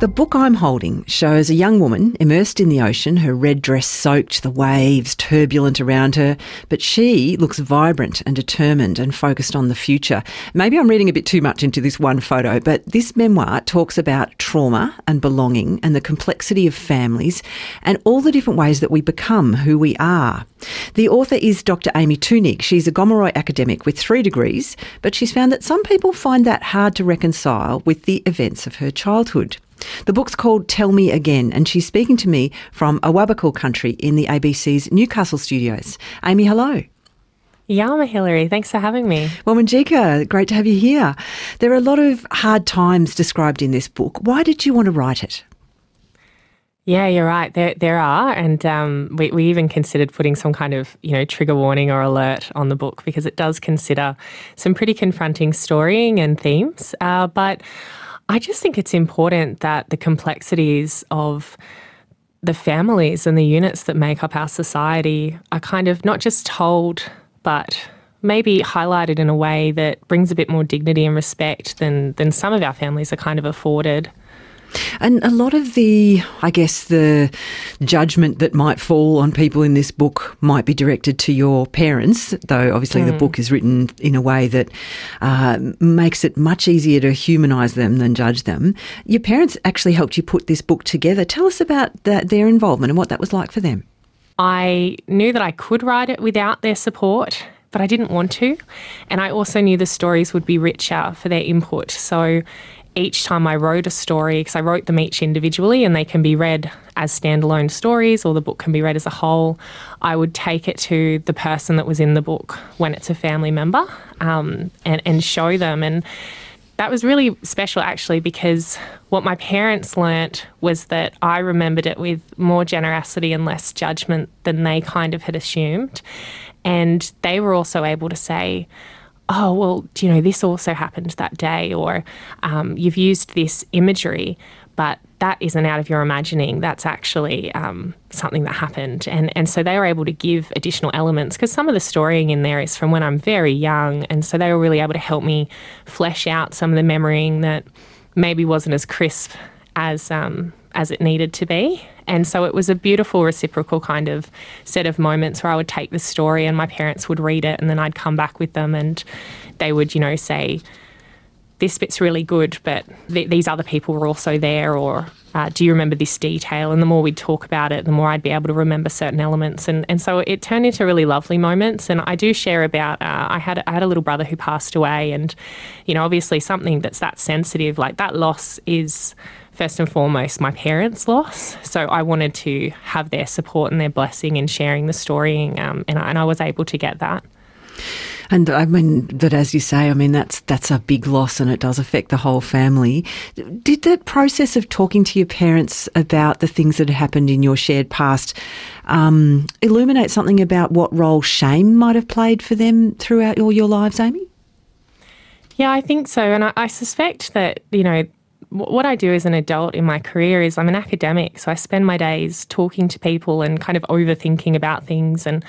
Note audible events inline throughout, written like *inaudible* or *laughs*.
The book I'm holding shows a young woman immersed in the ocean, her red dress soaked, the waves turbulent around her, but she looks vibrant and determined and focused on the future. Maybe I'm reading a bit too much into this one photo, but this memoir talks about trauma and belonging and the complexity of families and all the different ways that we become who we are. The author is Dr. Amy Thunig. She's a Gomeroi academic with three degrees, but she's found that some people find that hard to reconcile with the events of her childhood. The book's called Tell Me Again, and she's speaking to me from Awabakal country in the ABC's Newcastle studios. Amy, hello. Yama Hilary, thanks for having me. Well, Manjika, great to have you here. There are a lot of hard times described in this book. Why did you want to write it? Yeah, you're right. There, there are, and um, we, we even considered putting some kind of you know trigger warning or alert on the book because it does consider some pretty confronting storying and themes. Uh, but I just think it's important that the complexities of the families and the units that make up our society are kind of not just told, but maybe highlighted in a way that brings a bit more dignity and respect than, than some of our families are kind of afforded. And a lot of the, I guess, the judgment that might fall on people in this book might be directed to your parents, though obviously mm. the hmm. book is written in a way that uh, makes it much easier to humanise them than judge them. Your parents actually helped you put this book together. Tell us about that, their involvement and what that was like for them. I knew that I could write it without their support but I didn't want to. And I also knew the stories would be richer for their input. So each time I wrote a story, because I wrote them each individually and they can be read as standalone stories or the book can be read as a whole, I would take it to the person that was in the book when it's a family member um, and, and show them. And that was really special actually because what my parents learnt was that I remembered it with more generosity and less judgment than they kind of had assumed. And they were also able to say, oh, well, you know, this also happened that day, or um, you've used this imagery, but that isn't out of your imagining. That's actually um, something that happened. And, and so they were able to give additional elements because some of the storying in there is from when I'm very young. And so they were really able to help me flesh out some of the memorying that maybe wasn't as crisp as um, as it needed to be. And so it was a beautiful reciprocal kind of set of moments where I would take the story and my parents would read it and then I'd come back with them and they would, you know, say, this bit's really good, but th- these other people were also there, or uh, do you remember this detail? And the more we'd talk about it, the more I'd be able to remember certain elements. And, and so it turned into really lovely moments. And I do share about, uh, I, had, I had a little brother who passed away, and, you know, obviously something that's that sensitive, like that loss is first and foremost my parents' loss. So I wanted to have their support and their blessing in sharing the story, um, and, and I was able to get that. And I mean, but as you say, I mean that's that's a big loss, and it does affect the whole family. Did the process of talking to your parents about the things that had happened in your shared past um, illuminate something about what role shame might have played for them throughout all your lives, Amy? Yeah, I think so, and I, I suspect that you know what I do as an adult in my career is I'm an academic, so I spend my days talking to people and kind of overthinking about things and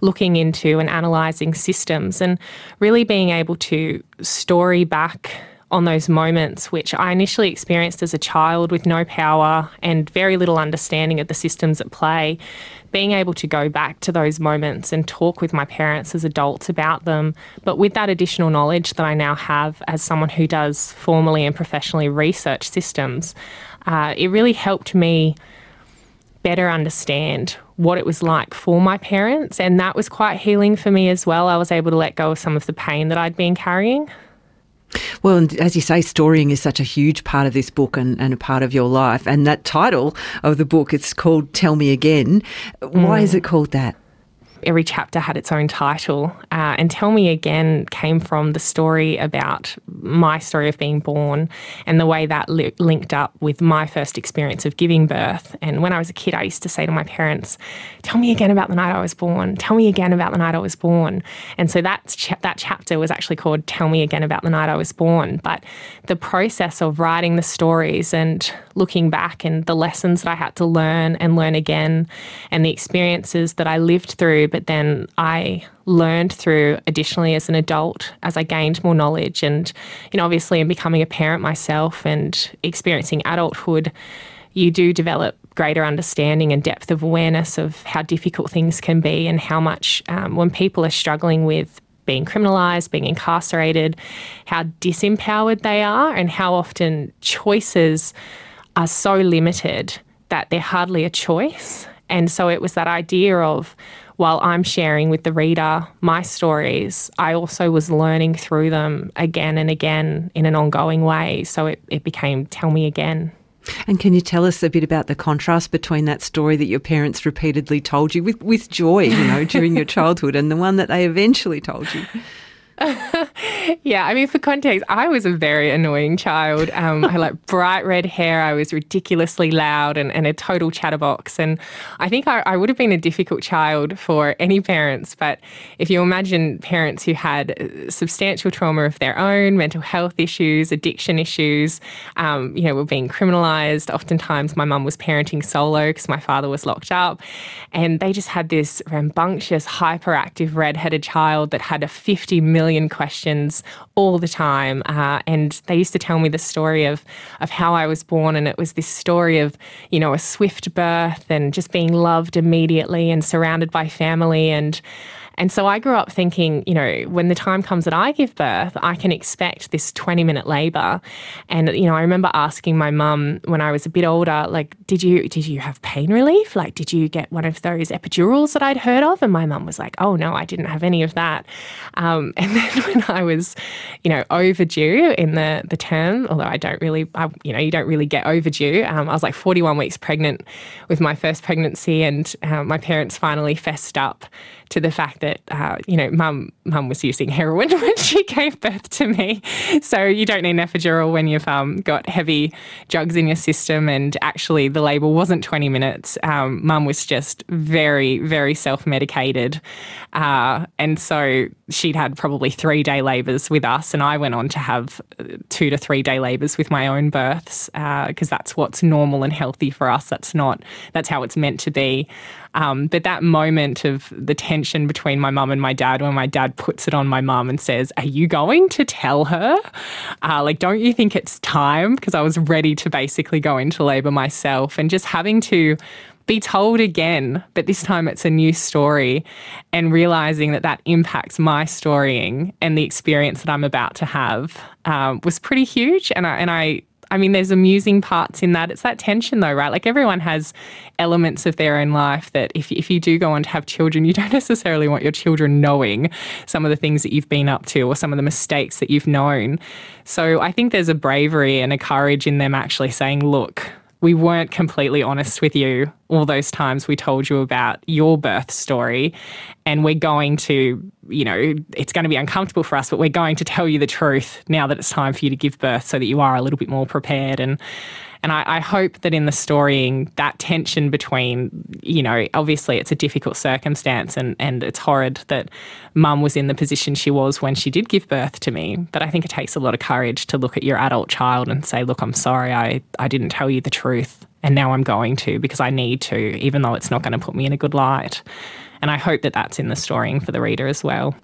looking into and analysing systems and really being able to story back on those moments, which I initially experienced as a child with no power and very little understanding of the systems at play, being able to go back to those moments and talk with my parents as adults about them, but with that additional knowledge that I now have as someone who does formally and professionally research systems, uh, it really helped me better understand what it was like for my parents. And that was quite healing for me as well. I was able to let go of some of the pain that I'd been carrying. Well, and as you say, storying is such a huge part of this book and, and a part of your life. And that title of the book, it's called Tell Me Again. Why mm. is it called that? Every chapter had its own title. Uh, and Tell Me Again came from the story about my story of being born and the way that li- linked up with my first experience of giving birth. And when I was a kid, I used to say to my parents, Tell me again about the night I was born. Tell me again about the night I was born. And so that, that chapter was actually called Tell Me Again About the Night I Was Born. But the process of writing the stories and looking back and the lessons that I had to learn and learn again and the experiences that I lived through but then I learned through additionally as an adult as I gained more knowledge and you know obviously in becoming a parent myself and experiencing adulthood you do develop greater understanding and depth of awareness of how difficult things can be and how much um, when people are struggling with being criminalised, being incarcerated, how disempowered they are, and how often choices are so limited that they're hardly a choice. And so it was that idea of while I'm sharing with the reader my stories, I also was learning through them again and again in an ongoing way. So it, it became Tell Me Again. And can you tell us a bit about the contrast between that story that your parents repeatedly told you with, with joy, you know, during your *laughs* childhood and the one that they eventually told you? *laughs* yeah, I mean, for context, I was a very annoying child. Um, I had like bright red hair. I was ridiculously loud and, and a total chatterbox. And I think I, I, would have been a difficult child for any parents. But if you imagine parents who had uh, substantial trauma of their own, mental health issues, addiction issues, um, you know, were being criminalized. Oftentimes, my mum was parenting solo because my father was locked up. And they just had this rambunctious, hyperactive, redheaded child that had a 50 million million all the time. Uh, and they used to tell me the story of, of how I was born. And it was this story of, you know, a swift birth and just being loved immediately and surrounded by family. And and so I grew up thinking, you know, when the time comes that I give birth, I can expect this 20 minute labor. And, you know, I remember asking my mum when I was a bit older, like, did you, did you have pain relief? Like, did you get one of those epidurals that I'd heard of? And my mum was like, oh, no, I didn't have any of that. Um, *laughs* and then when I was, you know, overdue in the, the term, although I don't really, I, you know, you don't really get overdue. Um, I was like 41 weeks pregnant with my first pregnancy and uh, my parents finally fessed up to the fact that uh, you know mum mum was using heroin *laughs* when she gave birth to me, so you don't need an epidural when you've um, got heavy drugs in your system. And actually, the labour wasn't twenty minutes. Um, mum was just very very self medicated, uh, and so she'd had probably three day labours with us, and I went on to have uh, two to three day labours with my own births because uh, that's what's normal and healthy for us. That's not that's how it's meant to be. Um, but that moment of the tension between my mum and my dad, when my dad puts it on my mum and says, Are you going to tell her? Uh, like, don't you think it's time? Because I was ready to basically go into labour myself and just having to be told again, but this time it's a new story, and realizing that that impacts my storying and the experience that I'm about to have um, was pretty huge. And I, and I I mean, there's amusing parts in that. It's that tension, though, right? Like everyone has elements of their own life that if, if you do go on to have children, you *laughs* don't necessarily want your children knowing some of the things that you've been up to or some of the mistakes that you've known. So I think there's a bravery and a courage in them actually saying, look, we weren't completely honest with you all those times we told you about your birth story. And we're going to, you know, it's going to be uncomfortable for us, but we're going to tell you the truth now that it's time for you to give birth so that you are a little bit more prepared. And and I, I, hope that in the storying, that tension between, you know, obviously it's a difficult circumstance and, and it's horrid that mum was in the position she was when she did give birth to me. But I think it takes a lot of courage to look at your adult child and say, look, I'm sorry, I, I didn't tell you the truth. And now I'm going to because I need to, even though it's not going to put me in a good light. And I hope that that's in the storying for the reader as well.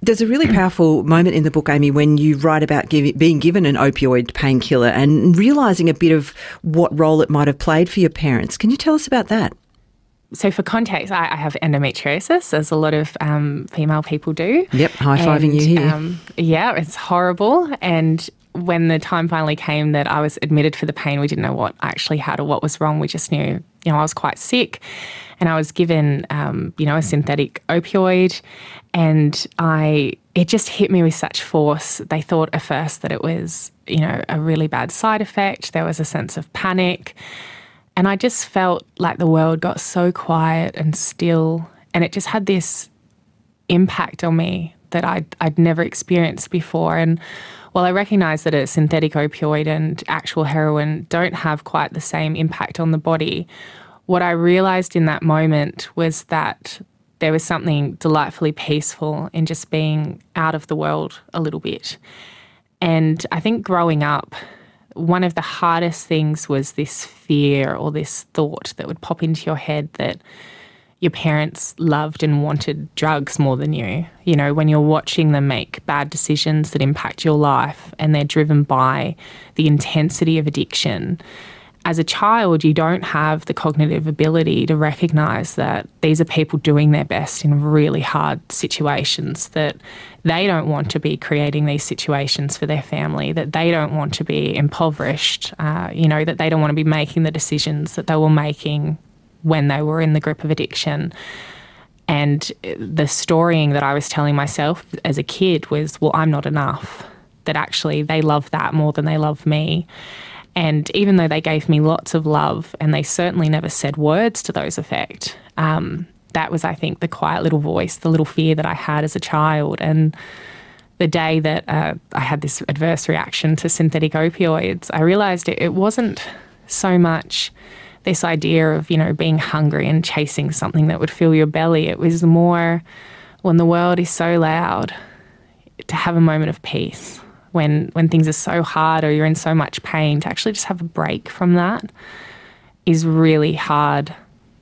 There's a really powerful moment in the book, Amy, when you write about give, being given an opioid painkiller and realizing a bit of what role it might have played for your parents. Can you tell us about that? So, for context, I, I have endometriosis, as a lot of um, female people do. Yep, high fiving you here. Um, yeah, it's horrible. And when the time finally came that I was admitted for the pain, we didn't know what I actually had or what was wrong. We just knew, you know, I was quite sick and I was given, um, you know, a synthetic opioid, and I it just hit me with such force. They thought at first that it was, you know, a really bad side effect. There was a sense of panic, and I just felt like the world got so quiet and still, and it just had this impact on me that I'd, I'd never experienced before. And while I recognise that a synthetic opioid and actual heroin don't have quite the same impact on the body, what I realized in that moment was that there was something delightfully peaceful in just being out of the world a little bit. And I think growing up, one of the hardest things was this fear or this thought that would pop into your head that your parents loved and wanted drugs more than you. You know, when you're watching them make bad decisions that impact your life and they're driven by the intensity of addiction, as a child, you don't have the cognitive ability to recognize that these are people doing their best in really hard situations, that they don't want to be creating these situations for their family, that they don't want to be impoverished, uh, you know, that they don't want to be making the decisions that they were making when they were in the grip of addiction. And the storying that I was telling myself as a kid was, well, I'm not enough. That actually they love that more than they love me. And even though they gave me lots of love and they certainly never said words to those effect, um, that was, I think, the quiet little voice, the little fear that I had as a child. And the day that uh, I had this adverse reaction to synthetic opioids, I realized it, it wasn't so much this idea of, you know, being hungry and chasing something that would fill your belly. It was more when the world is so loud to have a moment of peace when when things are so hard or you're in so much pain to actually just have a break from that is really hard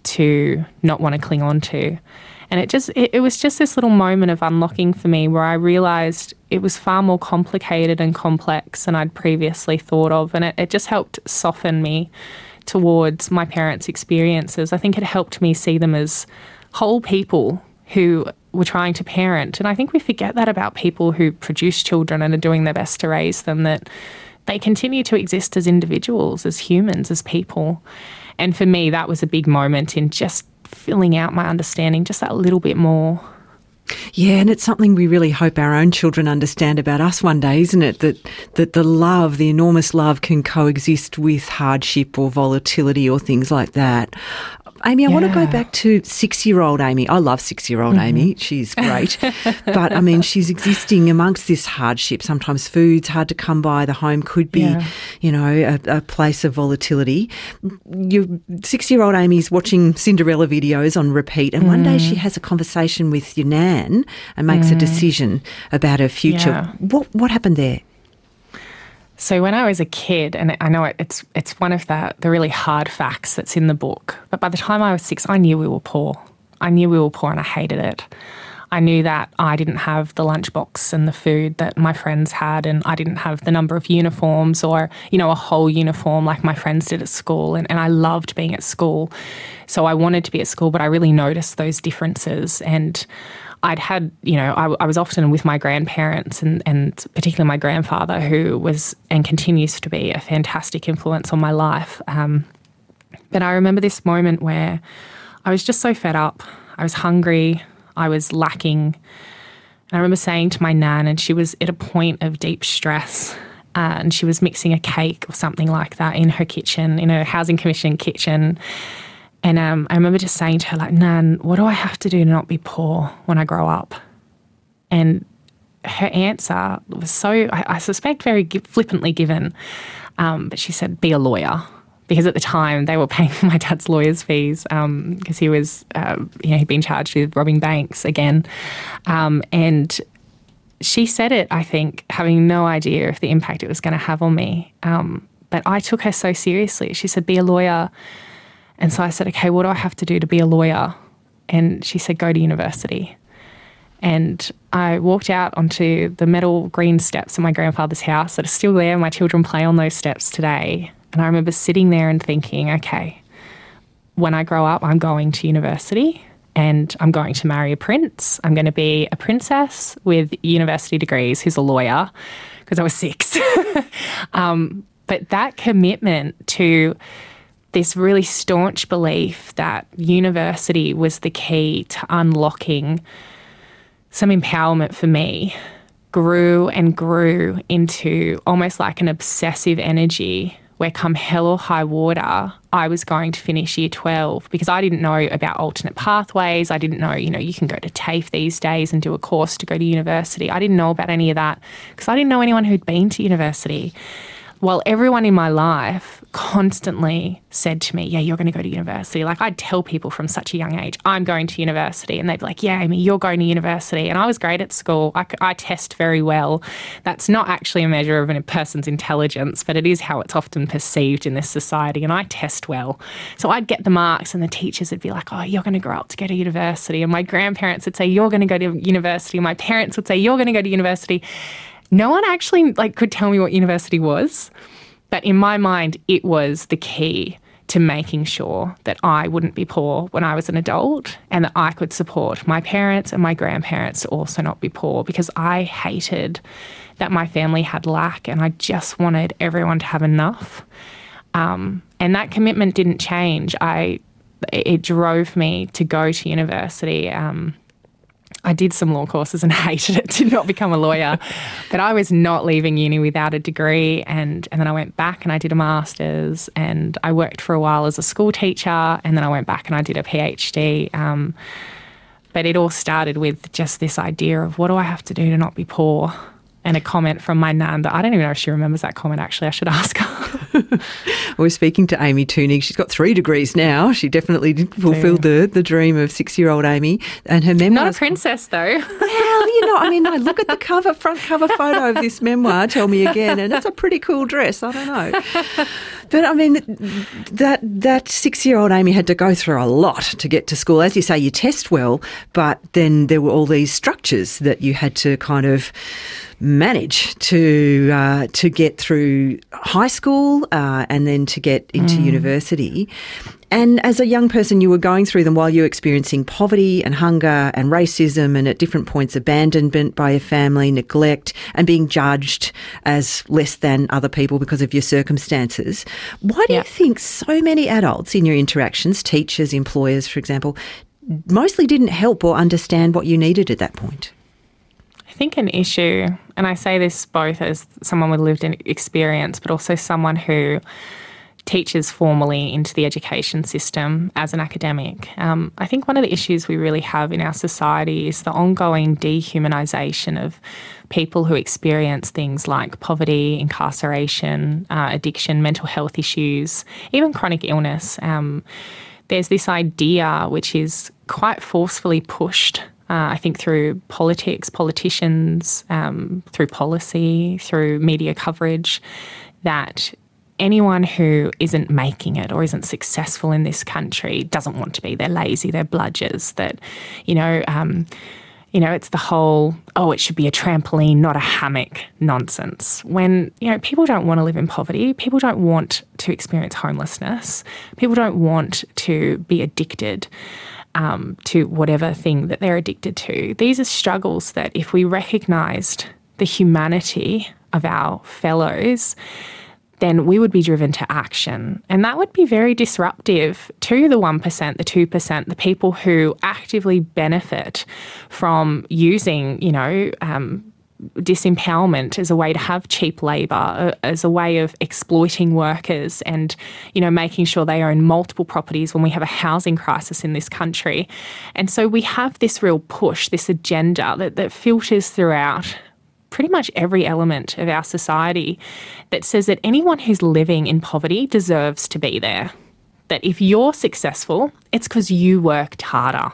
to not want to cling on to. And it just it, it, was just this little moment of unlocking for me where i realized it was far more complicated and complex than i'd previously thought of and it, it just helped soften me towards my parents experiences. I think it helped me see them as whole people who were trying to parent. And I think we forget that about people who produce children and are doing their best to raise them, that they continue to exist as individuals, as humans, as people. And for me, that was a big moment in just filling out my understanding just that little bit more. Yeah, and it's something we really hope our own children understand about us one day, isn't it? That that the love, the enormous love, can coexist with hardship or volatility or things like that. Amy, I yeah. want to go back to six year old Amy. I love six year old mm-hmm. Amy. She's *laughs* great. but I mean, she's existing amongst this hardship. Sometimes food's hard to come by. The home could be, yeah. you know, a, a, place of volatility. Your six year old Amy's watching Cinderella videos on repeat. And mm. one day she mm. has a conversation with your nan and makes mm. a decision about her future. Yeah. What, what happened there? So when I was a kid, and I know it's it's one of the the really hard facts that's in the book, but by the time I was six, I knew we were poor. I knew we were poor, and I hated it. I knew that I didn't have the lunchbox and the food that my friends had, and I didn't have the number of uniforms or, you know, a whole uniform like my friends did at school. And, and I loved being at school. So I wanted to be at school, but I really noticed those differences. And I'd had, you know, I, I, was often with my grandparents and, and particularly my grandfather, who was and continues to be a fantastic influence on my life. Um, but I remember this moment where I was just so fed up. I was hungry. I was lacking. And I remember saying to my nan, and she was at a point of deep stress. Uh, and she was mixing a cake or something like that in her kitchen, in her housing commission kitchen. And um, I remember just saying to her, like, Nan, what do I have to do to not be poor when I grow up? And her answer was so, I, I suspect, very flippantly given. Um, but she said, be a lawyer. Because at the time they were paying *laughs* my dad's lawyer's fees because um, he was, uh, you know, he'd been charged with robbing banks again. Um, and she said it, I think, having no idea of the impact it was going to have on me. Um, but I took her so seriously. She said, be a lawyer and so I said, okay, what do I have to do to be a lawyer? And she said, go to university. And I walked out onto the metal green steps in my grandfather's house that are still there. My children play on those steps today. And I remember sitting there and thinking, okay, when I grow up, I'm going to university and I'm going to marry a prince. I'm going to be a princess with university degrees who's a lawyer because I was six. *laughs* um, but that commitment to this really staunch belief that university was the key to unlocking some empowerment for me grew and grew into almost like an obsessive energy where come hell or high water, I was going to finish year 12 because I didn't know about alternate pathways. I didn't know, you know, you can go to TAFE these days and do a course to go to university. I didn't know about any of that because I didn't know anyone who'd been to university while everyone in my life constantly said to me, Yeah, you're going to go to university. Like I'd tell people from such a young age, I'm going to university. And they'd be like, Yeah, Amy, you're going to university. And I was great at school. I, I test very well. That's not actually a measure of a person's intelligence, but it is how it's often perceived in this society. And I test well. So I'd get the marks, and the teachers would be like, Oh, you're going to grow up to go to university. And my grandparents would say, You're going to go to university. And my parents would say, You're going to go to university no one actually like could tell me what university was, but in my mind, it was the key to making sure that I wouldn't be poor when I was an adult and that I could support my parents and my grandparents to also not be poor because I hated that my family had lack and I just wanted everyone to have enough. Um, and that commitment didn't change. I it drove me to go to university. Um, I did some law courses and *laughs* hated it, did not become a lawyer. *laughs* but I was not leaving uni without a degree. And, and then I went back and I did a master's and I worked for a while as a school teacher. And then I went back and I did a PhD. Um, but it all started with just this idea of what do I have to do to not be poor? And a comment from my nan that I don't even know if she remembers that comment actually. I should ask her. *laughs* We're speaking to Amy Thunig. She's got three degrees now. She definitely fulfilled the, the dream of six year old Amy. And her memoir. Not a princess, though. well, you know, I mean, I look at the *laughs* cover, front cover photo of this memoir, Tell Me Again, and it's a pretty cool dress. I don't know. But I mean, that that six year old Amy had to go through a lot to get to school. As you say, you test well, but then there were all these structures that you had to kind of manage to uh, to get through high school uh, and then to get into mm. university. And as a young person, you were going through them while you were experiencing poverty and hunger and racism, and at different points, abandonment by your family, neglect, and being judged as less than other people because of your circumstances. Why do yeah. you think so many adults in your interactions, teachers, employers, for example, mostly didn't help or understand what you needed at that point? I think an issue, and I say this both as someone with lived experience, but also someone who teaches formally into the education system as an academic. Um, I think one of the issues we really have in our society is the ongoing dehumanisation of people who experience things like poverty, incarceration, uh, addiction, mental health issues, even chronic illness. Um, there's this idea which is quite forcefully pushed uh, I think through politics, politicians, um, through policy, through media coverage, that anyone who isn't making it or isn't successful in this country doesn't want to be. They're lazy, they're bludgers, that, you know, um, you know, it's the whole, oh, it should be a trampoline, not a hammock nonsense. When, you know, people don't want to live in poverty. People don't want to experience homelessness. People don't want to be addicted um, to whatever thing that they're addicted to. These are struggles that, if we recognised the humanity of our fellows, then we would be driven to action. And that would be very disruptive to the 1%, the 2%, the people who actively benefit from using, you know, um, disempowerment as a way to have cheap labour, as a way of exploiting workers and, you know, making sure they own multiple properties when we have a housing crisis in this country. And so we have this real push, this agenda that, that filters throughout pretty much every element of our society that says that anyone who's living in poverty deserves to be there that if you're successful, it's because you worked harder.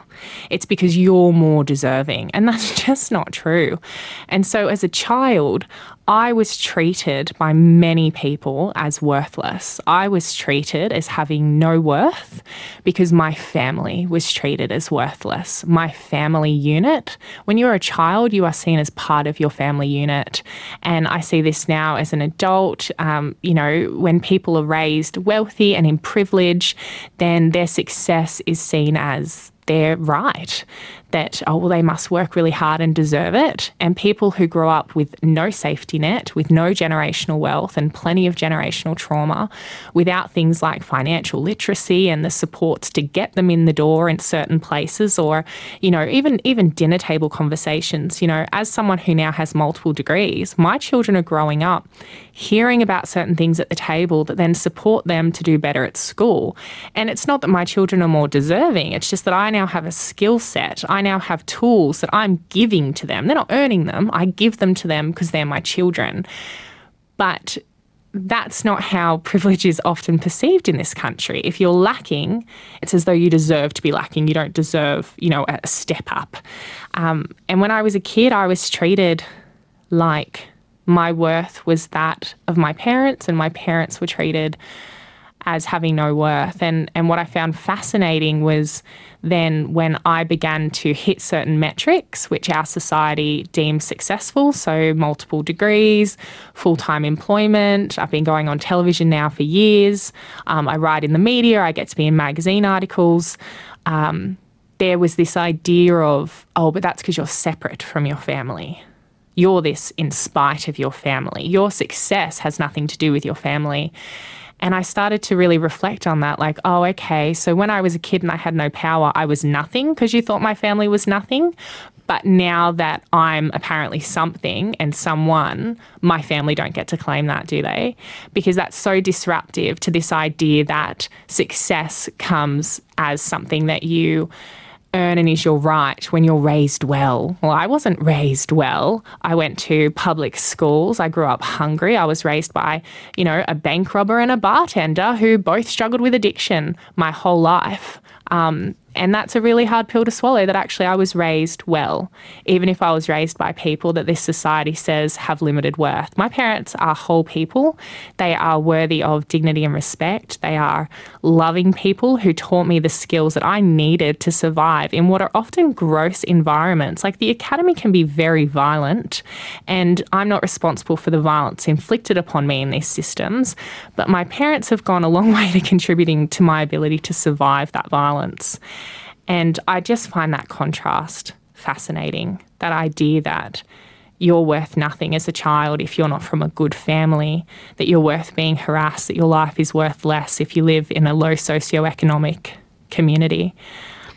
It's because you're more deserving. And that's *laughs* just not true. And so as a child, I was treated by many people as worthless. I was treated as having no worth because my family was treated as worthless. My family unit, when you're a child, you are seen as part of your family unit. And I see this now as an adult. Um, you know, when people are raised wealthy and in privilege, then their success is seen as their right that, oh, well, they must work really hard and deserve it. And people who grow up with no safety net, with no generational wealth and plenty of generational trauma, without things like financial literacy and the supports to get them in the door in certain places, or, you know, even, even dinner table conversations. You know, as someone who now has multiple degrees, my children are growing up hearing about certain things at the table that then support them to do better at school. And it's not that my children are more deserving, it's just that I now have a skill set. I now have tools that I'm giving to them. They're not earning them, I give them to them because they're my children. But that's not how *laughs* privilege is often perceived in this country. If you're lacking, it's as though you deserve to be lacking. You don't deserve, you know, a step up. Um, and when I was a kid, I was treated like my worth was that of my parents, and my parents were treated as having no worth. And, and what I found fascinating was then when I began to hit certain metrics, which our society deems successful, so multiple degrees, full time employment, I've been going on television now for years, um, I write in the media, I get to be in magazine articles. Um, there was this idea of, oh, but that's because you're separate from your family. You're this in spite of your family. Your success has nothing to do with your family. And I started to really reflect on that like, oh, okay, so when I was a kid and I had no power, I was nothing because you thought my family was nothing. But now that I'm apparently something and someone, my family don't get to claim that, do they? Because that's so disruptive to this idea that success comes as something that you earn is your right when you're raised well. Well, I wasn't raised well. I went to public schools. I grew up hungry. I was raised by, you know, a bank robber and a bartender who both struggled with addiction my whole life. Um, and that's a really hard pill to swallow that actually I was raised well, even if I was raised by people that this society says have limited worth. My parents are whole people. They are worthy of dignity and respect. They are loving people who taught me the skills that I needed to survive in what are often gross environments. Like the academy can be very violent, and I'm not responsible for the violence inflicted upon me in these systems, but my parents have gone a long *laughs* way to contributing to my ability to survive that violence. And I just find that contrast fascinating that idea that you're worth nothing as a child if you're not from a good family, that you're worth being harassed, that your life is worth less if you live in a low socioeconomic community,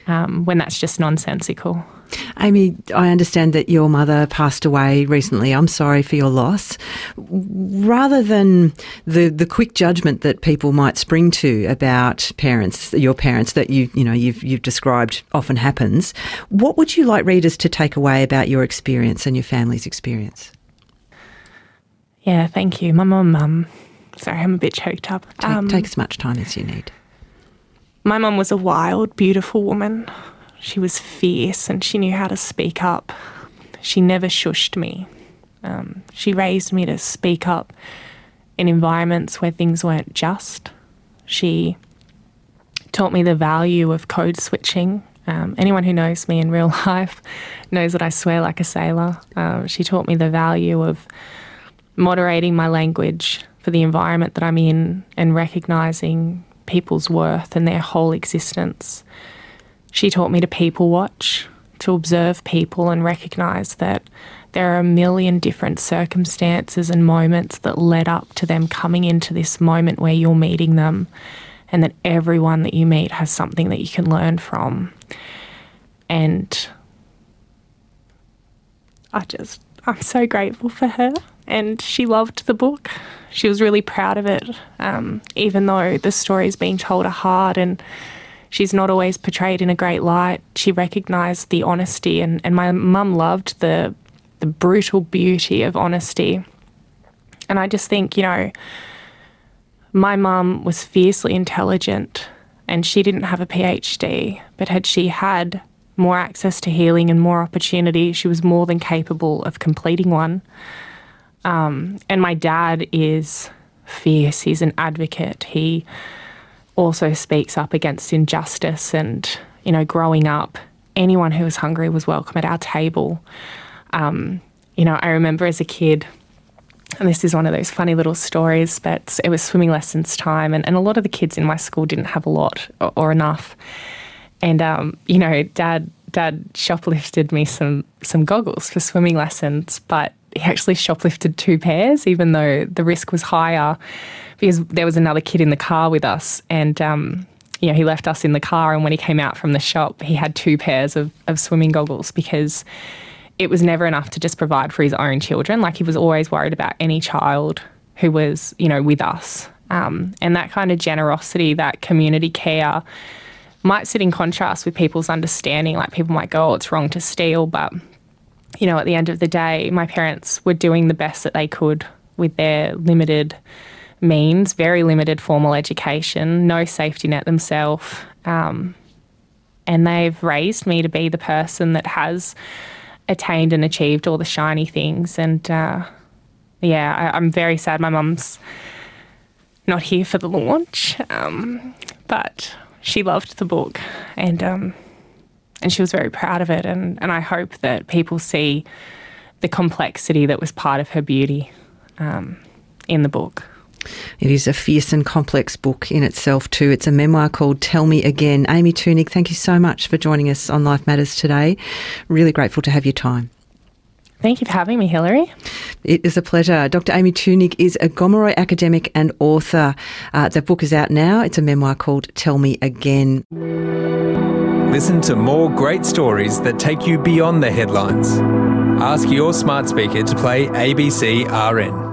um, when that's just nonsensical. Amy, I understand that your mother passed away recently. I'm sorry for your loss. Rather than the, the quick judgment that people might spring to about parents, your parents that you you know you've you've described often happens, what would you like readers to take away about your experience and your family's experience? Yeah, thank you. My mum, um, sorry, I'm a bit choked up. Take, um, take as much time as you need. My mum was a wild, beautiful woman she was fierce and she knew how to speak up. She never shushed me. Um, she raised me to speak up in environments where things weren't just. She taught me the value of code switching. Um, anyone who knows me in real *laughs* life knows that I swear like a sailor. Um, she taught me the value of moderating my language for the environment that I'm in and recognizing people's worth and their whole existence. She taught me to people watch, to observe people and recognize that there are a million different circumstances and moments that led up to them coming into this moment where you're meeting them, and that everyone that you meet has something that you can learn from. And I just, I'm so grateful for her. And she loved the book. She was really proud of it, um, even though the stories being told are hard and she's not always portrayed in a great light. She recognised the honesty, and, and my mum loved the the brutal beauty of honesty. And I just think, you know, my mum was fiercely intelligent and she didn't have a PhD, but had she had more access to healing and more opportunity, she was more than capable of completing one. Um, and my dad is fierce, he's an advocate. He also speaks up against injustice and, you know, growing up, anyone who was hungry was welcome at our table. Um, you know, I remember as a kid, and this is one of those funny little stories, but it was swimming lessons time, and, and a lot of the kids in my school didn't have a lot or, or enough. And, um, you know, dad, dad shoplifted me some, some goggles for swimming lessons, but he actually shoplifted two pairs, even though the risk was higher because there was another kid in the car with us and um, you know, he left us in the car and when he came out from the shop, he had two pairs of, of swimming goggles because it was never enough to just provide for his own children. Like he was always worried about any child who was, you know, with us. Um, and that kind of generosity, that community care might sit in contrast with people's understanding. Like people might go, oh, it's wrong to steal. But, you know, at the end of the day, my parents were doing the best that they could with their limited means, very limited formal education, no safety net themselves. Um, and they've raised me to be the person that has attained and achieved all the shiny things. And uh, yeah, I, am very sad my mum's not here for the launch, um, but she loved the book and um, and she was very proud of it. And, and I hope that people see the complexity that was part of her beauty um, in the book. It is a fierce and complex book in itself, too. It's a memoir called Tell Me Again. Amy Thunig, thank you so much for joining us on Life Matters today. Really grateful to have your time. Thank you for having me, Hilary. It is a pleasure. Dr. Amy Thunig is a Gomeroi academic and author. Uh, the book is out now. It's a memoir called Tell Me Again. Listen to more great stories that take you beyond the headlines. Ask your smart speaker to play ABC RN.